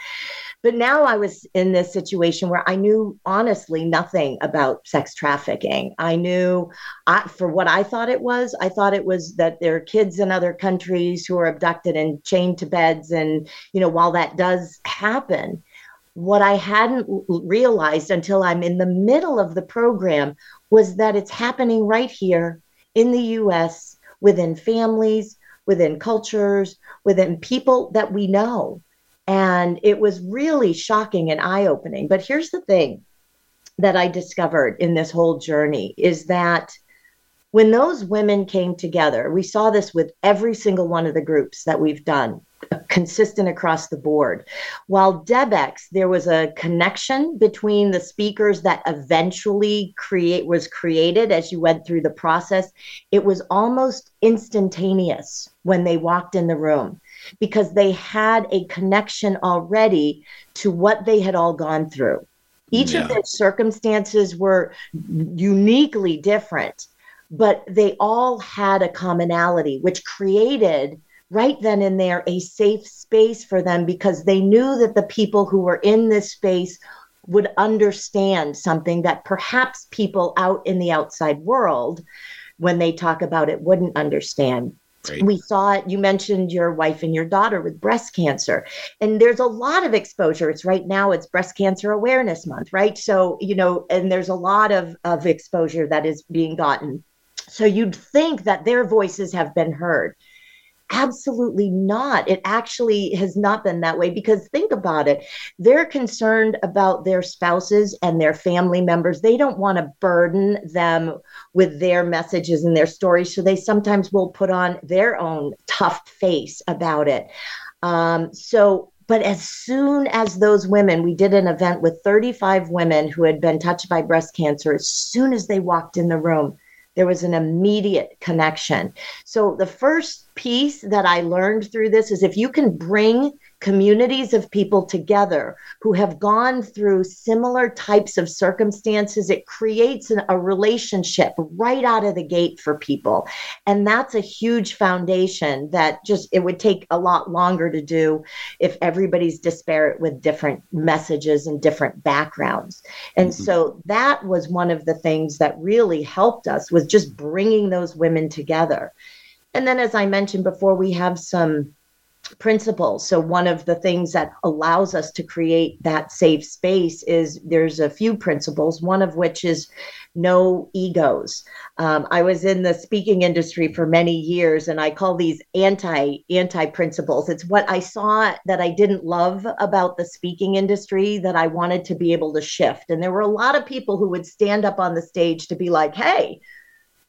But now I was in this situation where I knew honestly nothing about sex trafficking. I knew I, for what I thought it was, I thought it was that there are kids in other countries who are abducted and chained to beds. And, you know, while that does happen, what I hadn't realized until I'm in the middle of the program was that it's happening right here in the US within families, within cultures, within people that we know. And it was really shocking and eye opening. But here's the thing that I discovered in this whole journey is that when those women came together, we saw this with every single one of the groups that we've done, consistent across the board. While DebX, there was a connection between the speakers that eventually create was created as you went through the process. It was almost instantaneous when they walked in the room because they had a connection already to what they had all gone through. Each yeah. of their circumstances were uniquely different, but they all had a commonality, which created right then and there a safe space for them because they knew that the people who were in this space would understand something that perhaps people out in the outside world, when they talk about it, wouldn't understand. We saw it. You mentioned your wife and your daughter with breast cancer, and there's a lot of exposure. It's right now. It's Breast Cancer Awareness Month, right? So you know, and there's a lot of of exposure that is being gotten. So you'd think that their voices have been heard, Absolutely not. It actually has not been that way because think about it. They're concerned about their spouses and their family members. They don't want to burden them with their messages and their stories. So they sometimes will put on their own tough face about it. Um, so But as soon as those women, we did an event with 35 women who had been touched by breast cancer, as soon as they walked in the room, there was an immediate connection. So the first piece that I learned through this is if you can bring communities of people together who have gone through similar types of circumstances, it creates an, a relationship right out of the gate for people. And that's a huge foundation that just it would take a lot longer to do if everybody's disparate with different messages and different backgrounds. And mm-hmm. so that was one of the things that really helped us was just bringing those women together. And then, as I mentioned before, we have some principles. So, one of the things that allows us to create that safe space is there's a few principles, one of which is no egos. Um, I was in the speaking industry for many years, and I call these anti anti principles. It's what I saw that I didn't love about the speaking industry that I wanted to be able to shift. And there were a lot of people who would stand up on the stage to be like, "Hey."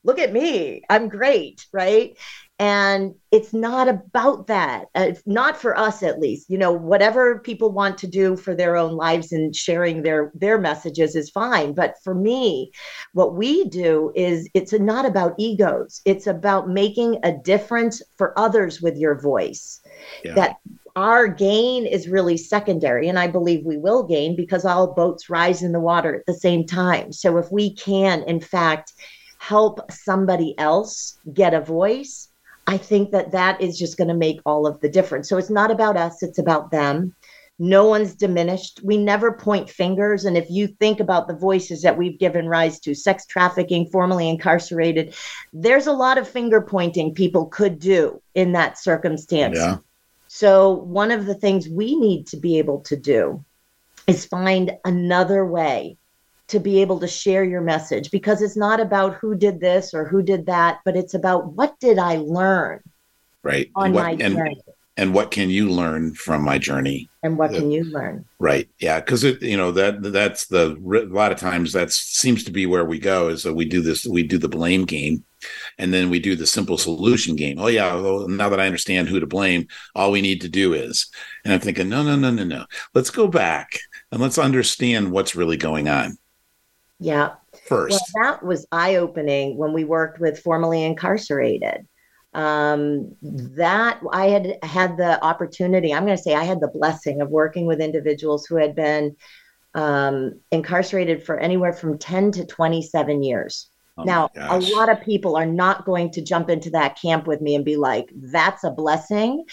Look at me. I'm great, right? And it's not about that. Uh, it's not for us at least. You know whatever people want to do for their own lives and sharing their their messages is fine. But for me what we do is it's not about egos. It's about making a difference for others with your voice. Yeah. that our gain is really secondary and i believe we will gain because all boats rise in the water at the same time. So if we can in fact help somebody else get a voice I think that that is just going to make all of the difference. So it's not about us, it's about them. No one's diminished. We never point fingers. And if you think about the voices that we've given rise to sex trafficking, formerly incarcerated, there's a lot of finger pointing people could do in that circumstance. Yeah. So, one of the things we need to be able to do is find another way to be able to share your message because it's not about who did this or who did that, but it's about what did I learn right on what, my and, journey. And what can you learn from my journey? And what can you learn? Right. Yeah. Cause it, you know, that that's the, a lot of times that seems to be where we go is that we do this, we do the blame game and then we do the simple solution game. Oh yeah, well, now that I understand who to blame, all we need to do is. And I'm thinking, no, no, no, no, no. Let's go back and let's understand what's really going on. Yeah. First. Well, that was eye opening when we worked with formerly incarcerated. Um, that I had had the opportunity, I'm going to say I had the blessing of working with individuals who had been um, incarcerated for anywhere from 10 to 27 years. Oh now, a lot of people are not going to jump into that camp with me and be like, that's a blessing.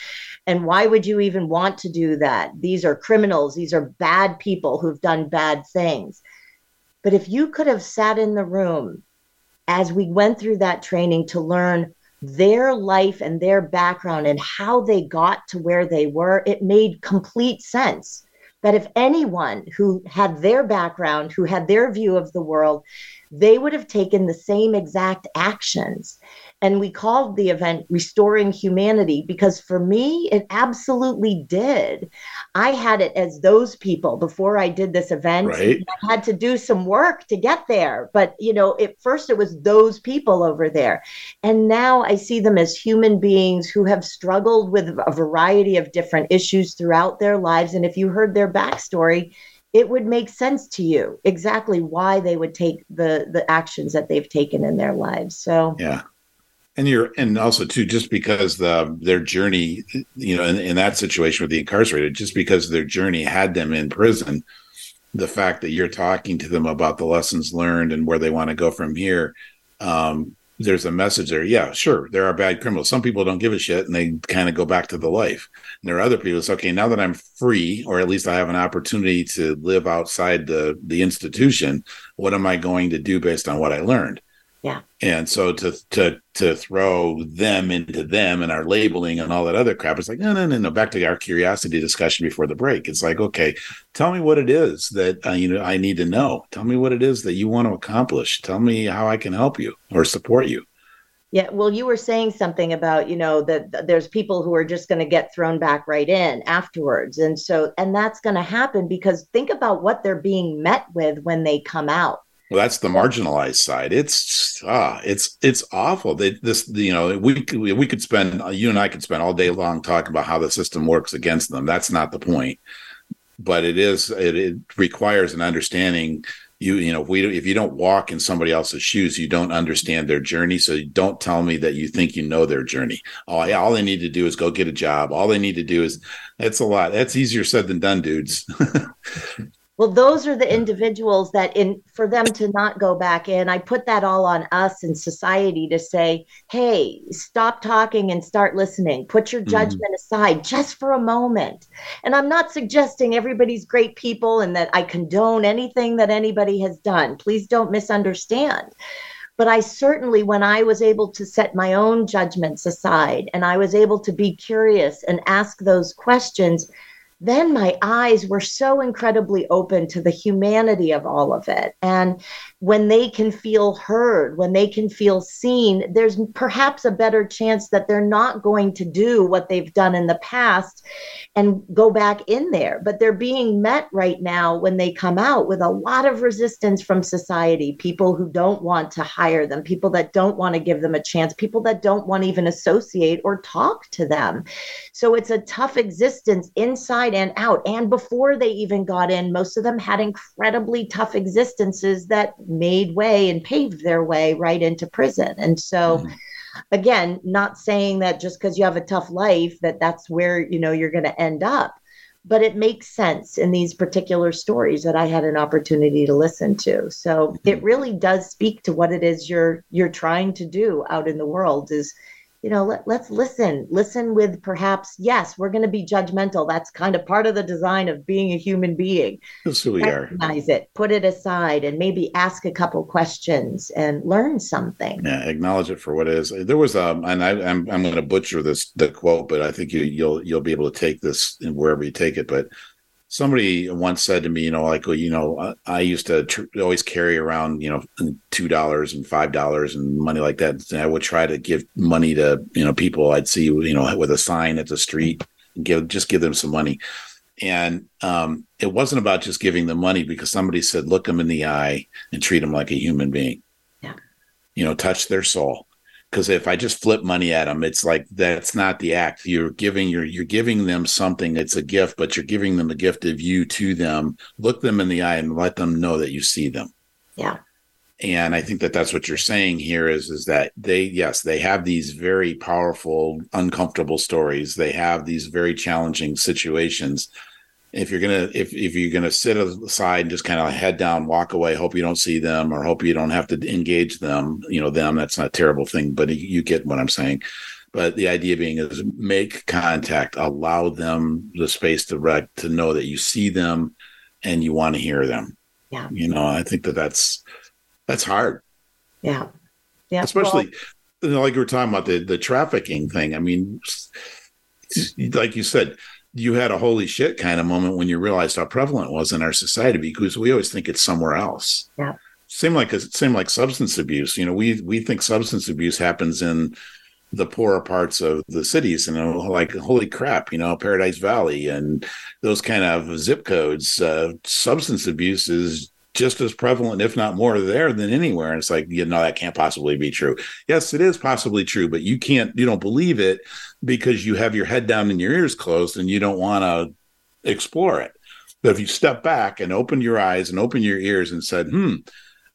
And why would you even want to do that? These are criminals, these are bad people who've done bad things. But if you could have sat in the room as we went through that training to learn their life and their background and how they got to where they were, it made complete sense. That if anyone who had their background, who had their view of the world, they would have taken the same exact actions. And we called the event Restoring Humanity because for me, it absolutely did. I had it as those people before I did this event. Right. I had to do some work to get there. But, you know, at first it was those people over there. And now I see them as human beings who have struggled with a variety of different issues throughout their lives. And if you heard their backstory, it would make sense to you exactly why they would take the the actions that they've taken in their lives so yeah and you're and also too just because the their journey you know in, in that situation with the incarcerated just because their journey had them in prison the fact that you're talking to them about the lessons learned and where they want to go from here um, there's a message there. Yeah sure there are bad criminals. Some people don't give a shit and they kind of go back to the life. And there are other people it's okay now that i'm free or at least i have an opportunity to live outside the the institution what am i going to do based on what i learned yeah. And so to to to throw them into them and our labeling and all that other crap, it's like, no, no, no, no. Back to our curiosity discussion before the break. It's like, okay, tell me what it is that uh, you know I need to know. Tell me what it is that you want to accomplish. Tell me how I can help you or support you. Yeah, well, you were saying something about, you know, that there's people who are just going to get thrown back right in afterwards. And so, and that's going to happen because think about what they're being met with when they come out Well, that's the marginalized side. It's ah, it's it's awful. They, this, you know, we we could spend you and I could spend all day long talking about how the system works against them. That's not the point, but it is. It, it requires an understanding. You you know, if we if you don't walk in somebody else's shoes, you don't understand their journey. So don't tell me that you think you know their journey. Oh, yeah, all they need to do is go get a job. All they need to do is. That's a lot. That's easier said than done, dudes. [laughs] well those are the individuals that in for them to not go back in i put that all on us in society to say hey stop talking and start listening put your mm-hmm. judgment mm-hmm. aside just for a moment and i'm not suggesting everybody's great people and that i condone anything that anybody has done please don't misunderstand but I certainly, when I was able to set my own judgments aside and I was able to be curious and ask those questions, then my eyes were so incredibly open to the humanity of all of it. And when they can feel heard, when they can feel seen, there's perhaps a better chance that they're not going to do what they've done in the past and go back in there. But they're being met right now when they come out with a lot of resistance from society people who don't want to hire them, people that don't want to give them a chance, people that don't want to even associate or talk to them. So it's a tough existence inside and out. And before they even got in, most of them had incredibly tough existences that made way and paved their way right into prison. And so, mm-hmm. again, not saying that just because you have a tough life that that's where you know you're going to end up, but it makes sense in these particular stories that I had an opportunity to listen to. So mm-hmm. it really does speak to what it is you're you're trying to do out in the world is you know let, let's listen listen with perhaps yes we're going to be judgmental. That's kind of part of the design of being a human being. That's who we recognize are. it put it aside and maybe ask a couple questions and learn something. Yeah acknowledge it for what it is. There was um and I, i'm, I'm going to butcher this the quote but i think you, you'll you'll be able to take this wherever you take it but somebody once said to me, you know, like, well, you know, I used to tr- always carry around, you know, two dollars and five dollars and money like that. And I would try to give money to, you know, people I'd see, you know, with a sign at the street and give just give them some money. And um, it wasn't about just giving them money because somebody said, look them in the eye and treat them like a human being. Yeah. You know, touch their soul because if I just flip money at them, it's like that's not the act. You're giving you're you're giving them something. It's a gift, but you're giving them a gift of you to them. Look them in the eye and let them know that you see them. Yeah. And I think that that's what you're saying here is is that they yes they have these very powerful uncomfortable stories. They have these very challenging situations, if you're gonna if if you're gonna sit aside and just kind of head down, walk away, hope you don't see them or hope you don't have to engage them, you know, them, that's not a terrible thing, but you get what I'm saying. But the idea being is make contact, allow them the space to rec to know that you see them and you want to hear them. Yeah. You know, I think that that's that's hard. Yeah. Yeah. Especially well, you know, like you were talking about the the trafficking thing. I mean, like you said, you had a holy shit kind of moment when you realized how prevalent it was in our society because we always think it's somewhere else. Yeah. Same like same like substance abuse. You know, we we think substance abuse happens in the poorer parts of the cities and you know, like holy crap, you know, Paradise Valley and those kind of zip codes. Uh, substance abuse is just as prevalent, if not more, there than anywhere. And it's like, you know, that can't possibly be true. Yes, it is possibly true, but you can't, you don't believe it because you have your head down and your ears closed and you don't want to explore it. But if you step back and open your eyes and open your ears and said, hmm,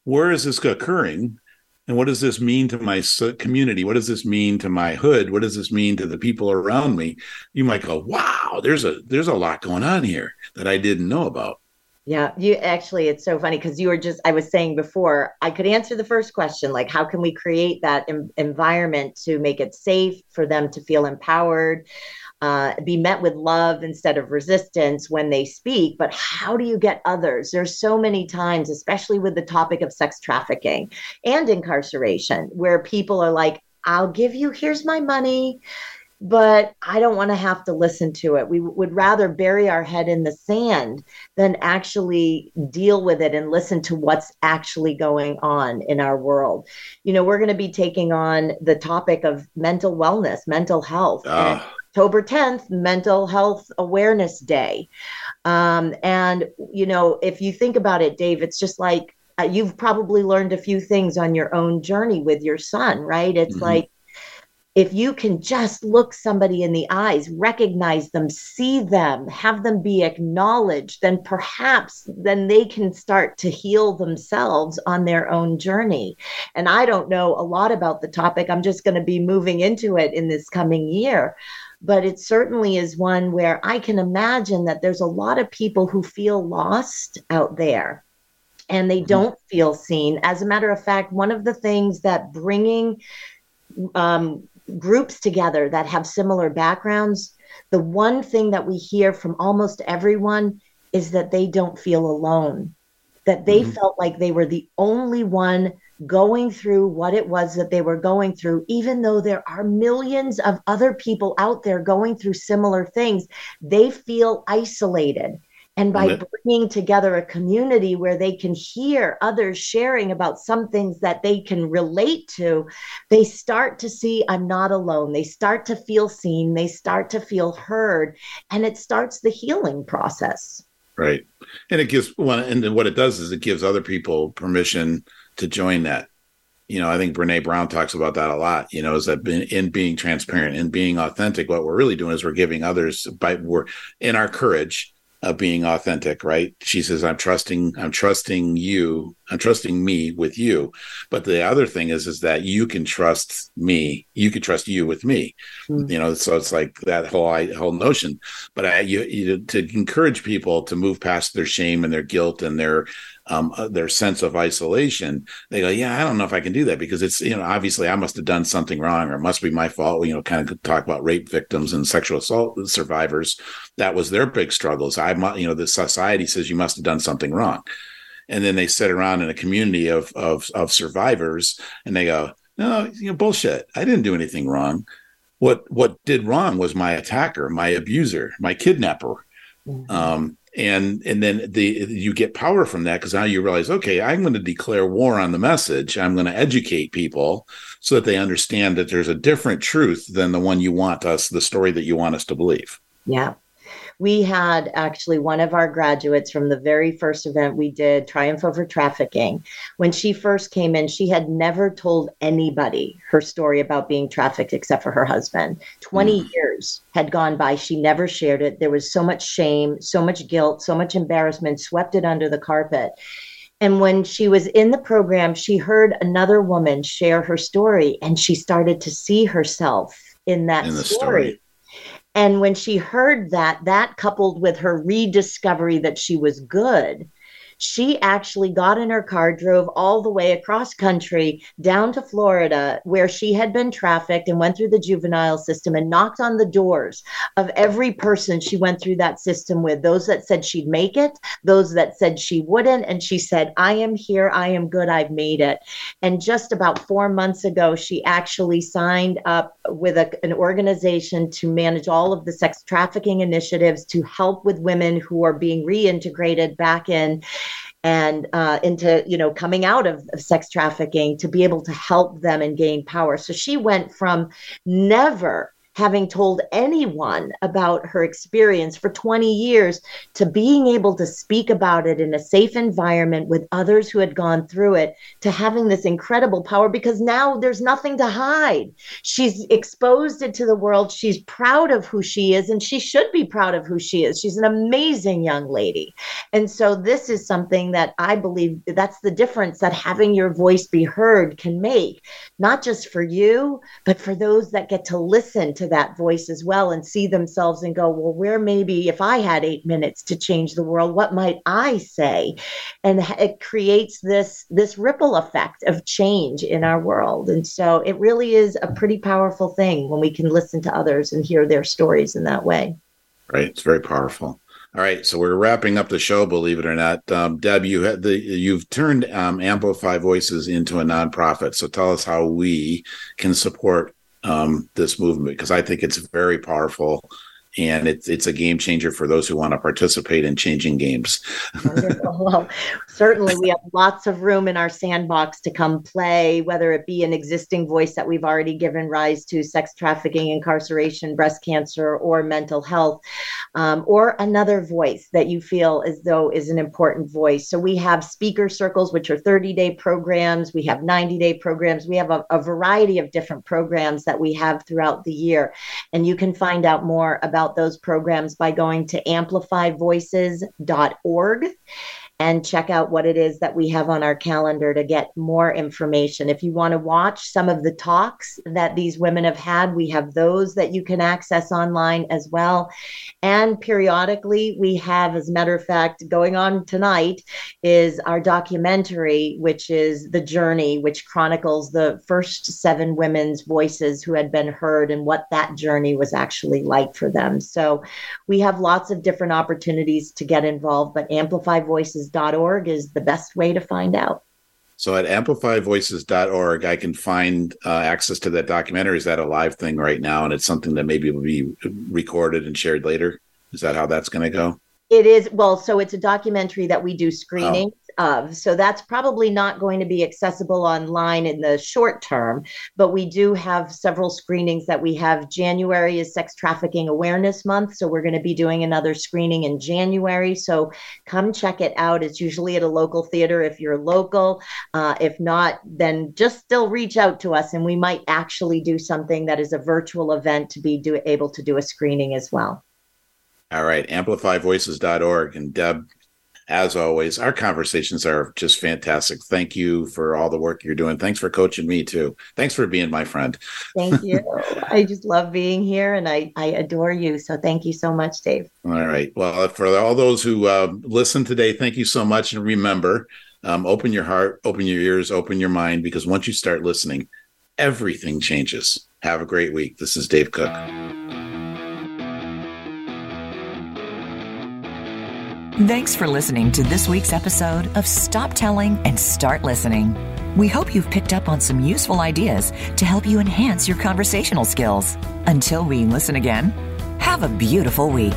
where is this occurring? And what does this mean to my community? What does this mean to my hood? What does this mean to the people around me? You might go, wow, there's a there's a lot going on here that I didn't know about. Yeah, you actually, it's so funny because you were just, I was saying before, I could answer the first question like, how can we create that em- environment to make it safe for them to feel empowered, uh, be met with love instead of resistance when they speak? But how do you get others? There's so many times, especially with the topic of sex trafficking and incarceration, where people are like, I'll give you, here's my money but I don't want to have to listen to it. We would rather bury our head in the sand than actually deal with it and listen to what's actually going on in our world. You know, we're going to be taking on the topic of mental wellness, mental health. Ah. October 10th, Mental Health Awareness Day. Um, and, you know, if you think about it, Dave, it's just like uh, you've probably learned a few things on your own journey with your son, right? It's mm-hmm. like if you can just look somebody in the eyes, recognize them, see them, have them be acknowledged, then perhaps then they can start to heal themselves on their own journey. And I don't know a lot about the topic. I'm just going to be moving into it in this coming year. But it certainly is one where I can imagine that there's a lot of people who feel lost out there and they mm-hmm. don't feel seen. As a matter of fact, one of the things that bringing um, groups together that have similar backgrounds, the one thing that we hear from almost everyone is that they don't feel alone, that they mm-hmm. felt like they were the only one going through what it was that they were going through, even though there are millions of other people out there going through similar things, they feel isolated. And by bringing together a community where they can hear others sharing about some things that they can relate to, they start to see, I'm not alone. They start to feel seen. They start to feel heard. And it starts the healing process. Right. And it gives one, and what it does is it gives other people permission to join that. You know, I think Brene Brown talks about that a lot. You know, is that in being transparent and being authentic, what we're really doing is we're giving others by we're in our courage of being authentic, right? She says, I'm trusting, I'm trusting you, I'm trusting me with you. But the other thing is, is that you can trust me, you can trust you with me. Mm-hmm. You know, so it's like that whole whole notion. But I, you, you to encourage people to move past their shame and their guilt and their um, uh, their sense of isolation, they go, yeah, I don't know if I can do that because it's, you know, obviously I must have done something wrong or it must be my fault. You know, kind of talk about rape victims and sexual assault survivors. That was their big struggles. I, you know, the society says you must have done something wrong. And then they sit around in a community of, of, of survivors and they go, no, you know, bullshit. I didn't do anything wrong. What, what did wrong was my attacker, my abuser, my kidnapper. Mm-hmm. Um, and and then the you get power from that because now you realize okay i'm going to declare war on the message. I'm going to educate people so that they understand that there's a different truth than the one you want us the story that you want us to believe. Yeah we had actually one of our graduates from the very first event we did, Triumph Over Trafficking. When she first came in, she had never told anybody her story about being trafficked except for her husband. 20 mm. years had gone by. She never shared it. There was so much shame, so much guilt, so much embarrassment, swept it under the carpet. And when she was in the program, she heard another woman share her story and she started to see herself in that in story. story. And when she heard that, that coupled with her rediscovery that she was good, she actually got in her car, drove all the way across country down to Florida, where she had been trafficked and went through the juvenile system and knocked on the doors of every person she went through that system with those that said she'd make it, those that said she wouldn't. And she said, I am here, I am good, I've made it. And just about four months ago, she actually signed up with a, an organization to manage all of the sex trafficking initiatives to help with women who are being reintegrated back in and uh, into you know coming out of, of sex trafficking to be able to help them and gain power so she went from never having told anyone about her experience for 20 years to being able to speak about it in a safe environment with others who had gone through it to having this incredible power because now there's nothing to hide. She's exposed it to the world. She's proud of who she is and she should be proud of who she is. She's an amazing young lady. And so this is something that I believe that's the difference that having your voice be heard can make, not just for you, but for those that get to listen to that voice as well and see themselves and go, well, where maybe if I had eight minutes to change the world, what might I say? And it creates this this ripple effect of change in our world. And so it really is a pretty powerful thing when we can listen to others and hear their stories in that way. Right. It's very powerful. All right, so we're wrapping up the show. Believe it or not, um, Deb, you had the you've turned um, Amplify Voices into a nonprofit. So tell us how we can support um, this movement because I think it's very powerful and it's it's a game changer for those who want to participate in changing games. [laughs] well, certainly we have lots of room in our sandbox to come play, whether it be an existing voice that we've already given rise to, sex trafficking, incarceration, breast cancer, or mental health, um, or another voice that you feel as though is an important voice. So we have speaker circles, which are 30 day programs. We have 90 day programs. We have a, a variety of different programs that we have throughout the year. And you can find out more about those programs by going to amplifyvoices.org and check out what it is that we have on our calendar to get more information. If you want to watch some of the talks that these women have had, we have those that you can access online as well. And periodically, we have, as a matter of fact, going on tonight is our documentary, which is The Journey, which chronicles the first seven women's voices who had been heard and what that journey was actually like for them. So we have lots of different opportunities to get involved, but Amplify Voices amplifyvoices.org is the best way to find out. So at amplifyvoices.org, I can find uh, access to that documentary. Is that a live thing right now? And it's something that maybe will be recorded and shared later. Is that how that's going to go? It is. Well, so it's a documentary that we do screening. Oh of. So that's probably not going to be accessible online in the short term, but we do have several screenings that we have. January is Sex Trafficking Awareness Month. So we're going to be doing another screening in January. So come check it out. It's usually at a local theater if you're local. Uh, if not, then just still reach out to us and we might actually do something that is a virtual event to be do, able to do a screening as well. All right, amplifyvoices.org. And Deb, as always, our conversations are just fantastic. Thank you for all the work you're doing. Thanks for coaching me too. Thanks for being my friend. Thank you. [laughs] I just love being here and I, I adore you. So thank you so much, Dave. All right. Well, for all those who uh, listen today, thank you so much. And remember, um, open your heart, open your ears, open your mind, because once you start listening, everything changes. Have a great week. This is Dave Cook. Thanks for listening to this week's episode of Stop Telling and Start Listening. We hope you've picked up on some useful ideas to help you enhance your conversational skills. Until we listen again, have a beautiful week.